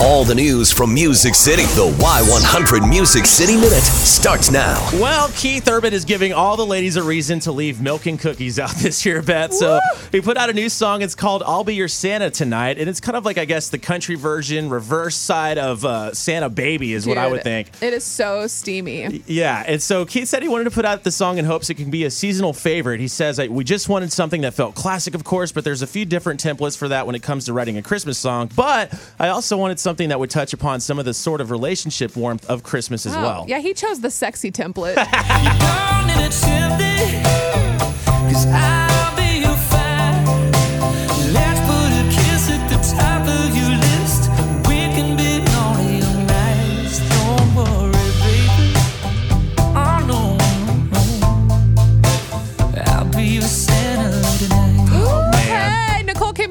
All the news from Music City. The Y100 Music City Minute starts now. Well, Keith Urban is giving all the ladies a reason to leave milk and cookies out this year, Beth. So he put out a new song. It's called "I'll Be Your Santa Tonight," and it's kind of like I guess the country version, reverse side of uh, Santa Baby is what I would think. It is so steamy. Yeah, and so Keith said he wanted to put out the song in hopes it can be a seasonal favorite. He says we just wanted something that felt classic, of course, but there's a few different templates for that when it comes to writing a Christmas song. But I also wanted something that would touch upon some of the sort of relationship warmth of Christmas as Oh, well. Yeah, he chose the sexy template.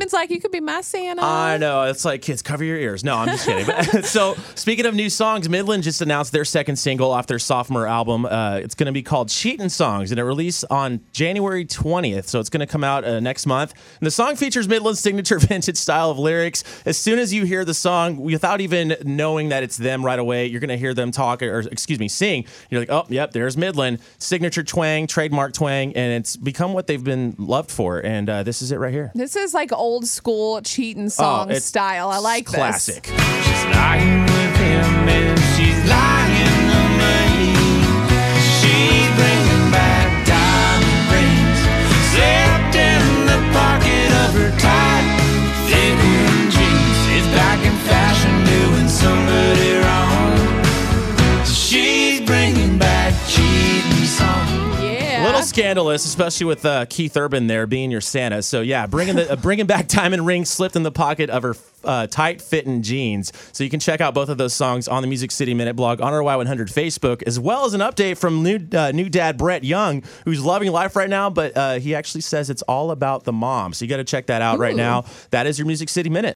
Kidman's like, you could be my Santa. I know. It's like, kids, cover your ears. No, I'm just kidding. But, so, speaking of new songs, Midland just announced their second single off their sophomore album. Uh, it's going to be called Cheatin' Songs, and it released on January 20th. So, it's going to come out uh, next month. And the song features Midland's signature vintage style of lyrics. As soon as you hear the song, without even knowing that it's them right away, you're going to hear them talk, or excuse me, sing. You're like, oh, yep, there's Midland. Signature twang, trademark twang, and it's become what they've been loved for. And uh, this is it right here. This is like old school cheating song Oh, style. I like this. classic. Little scandalous, especially with uh, Keith Urban there being your Santa. So yeah, bringing the uh, bringing back diamond ring slipped in the pocket of her uh, tight fitting jeans. So you can check out both of those songs on the Music City Minute blog on our Y100 Facebook, as well as an update from new uh, new dad Brett Young, who's loving life right now. But uh, he actually says it's all about the mom. So you got to check that out right now. That is your Music City Minute.